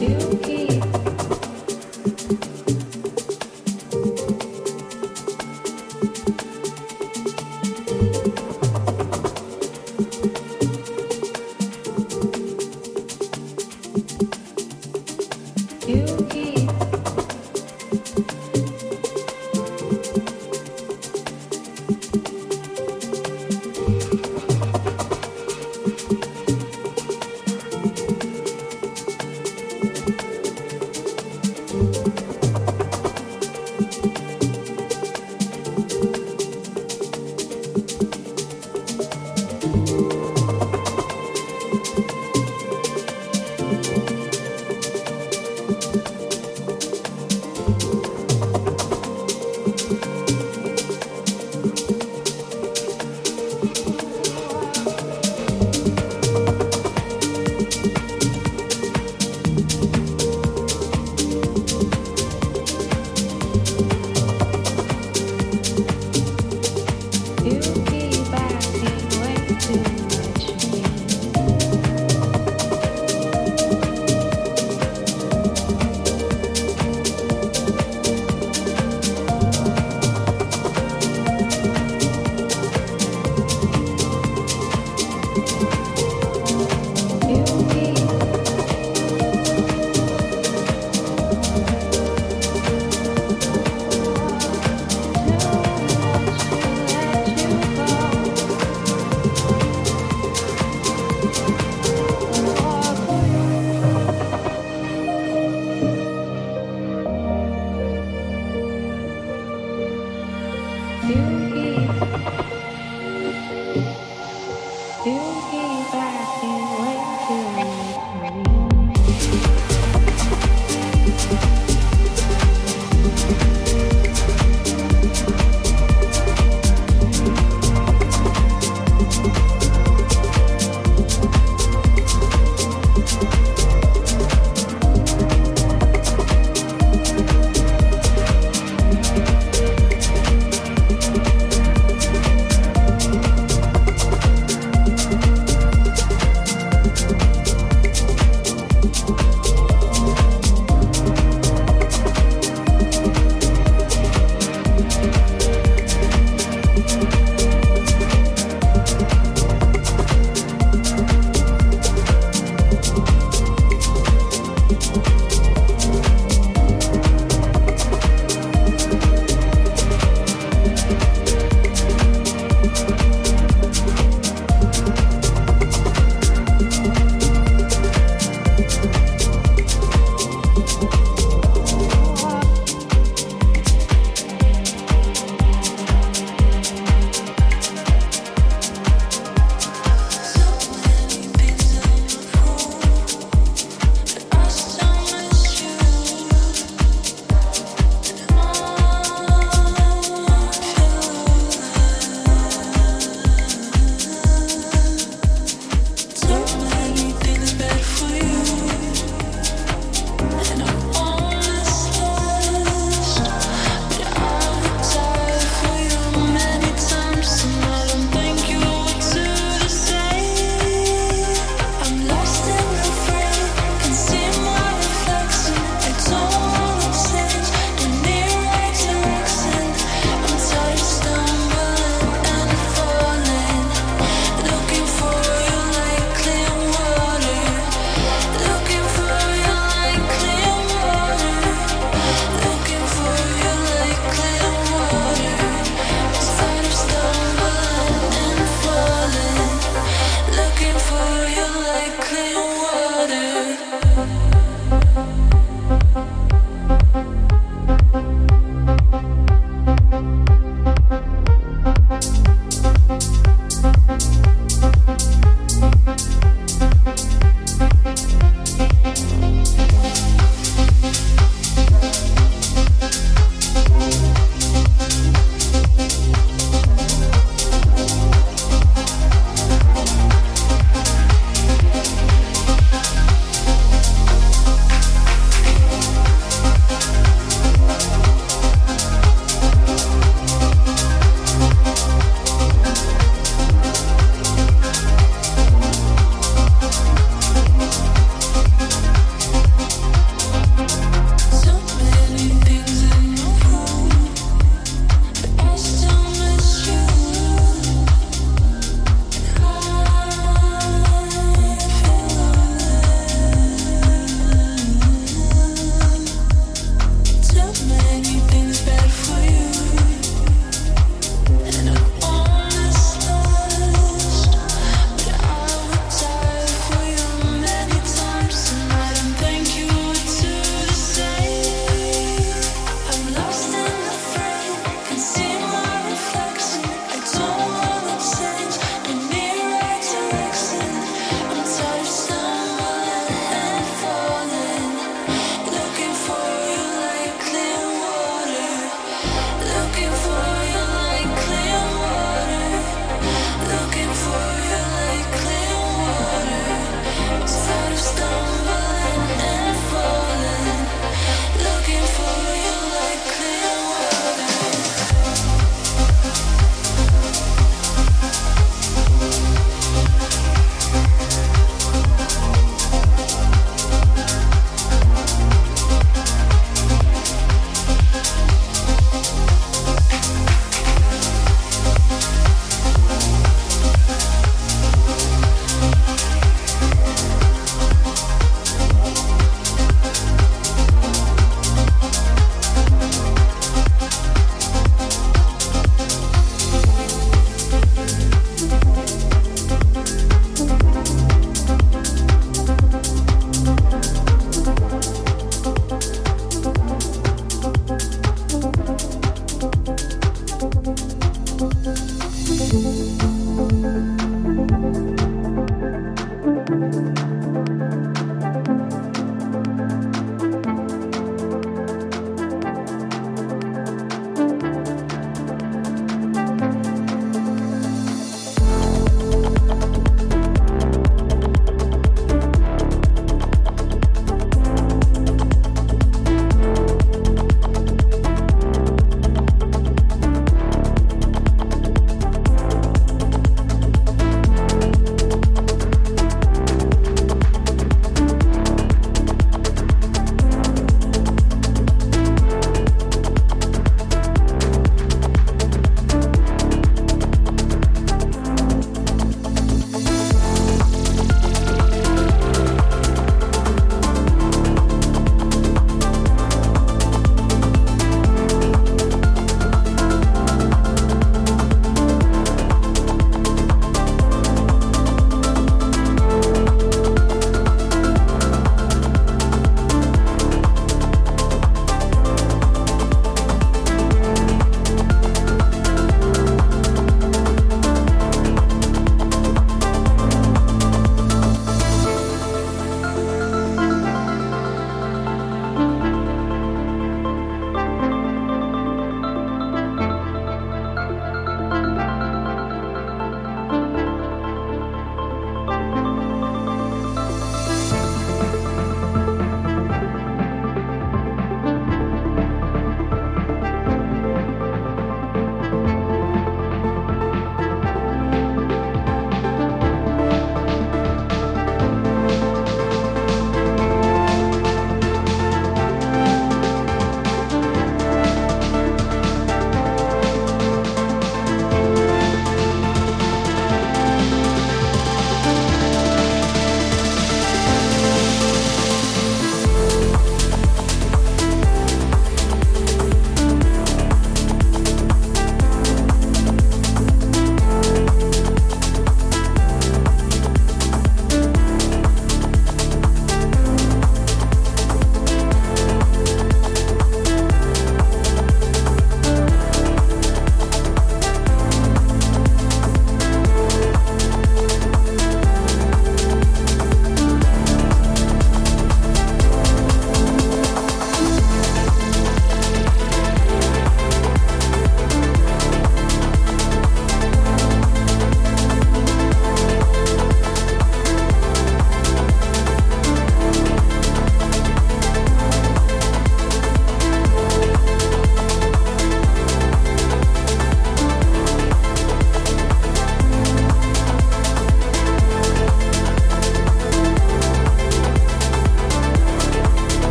Eu que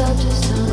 such a sound.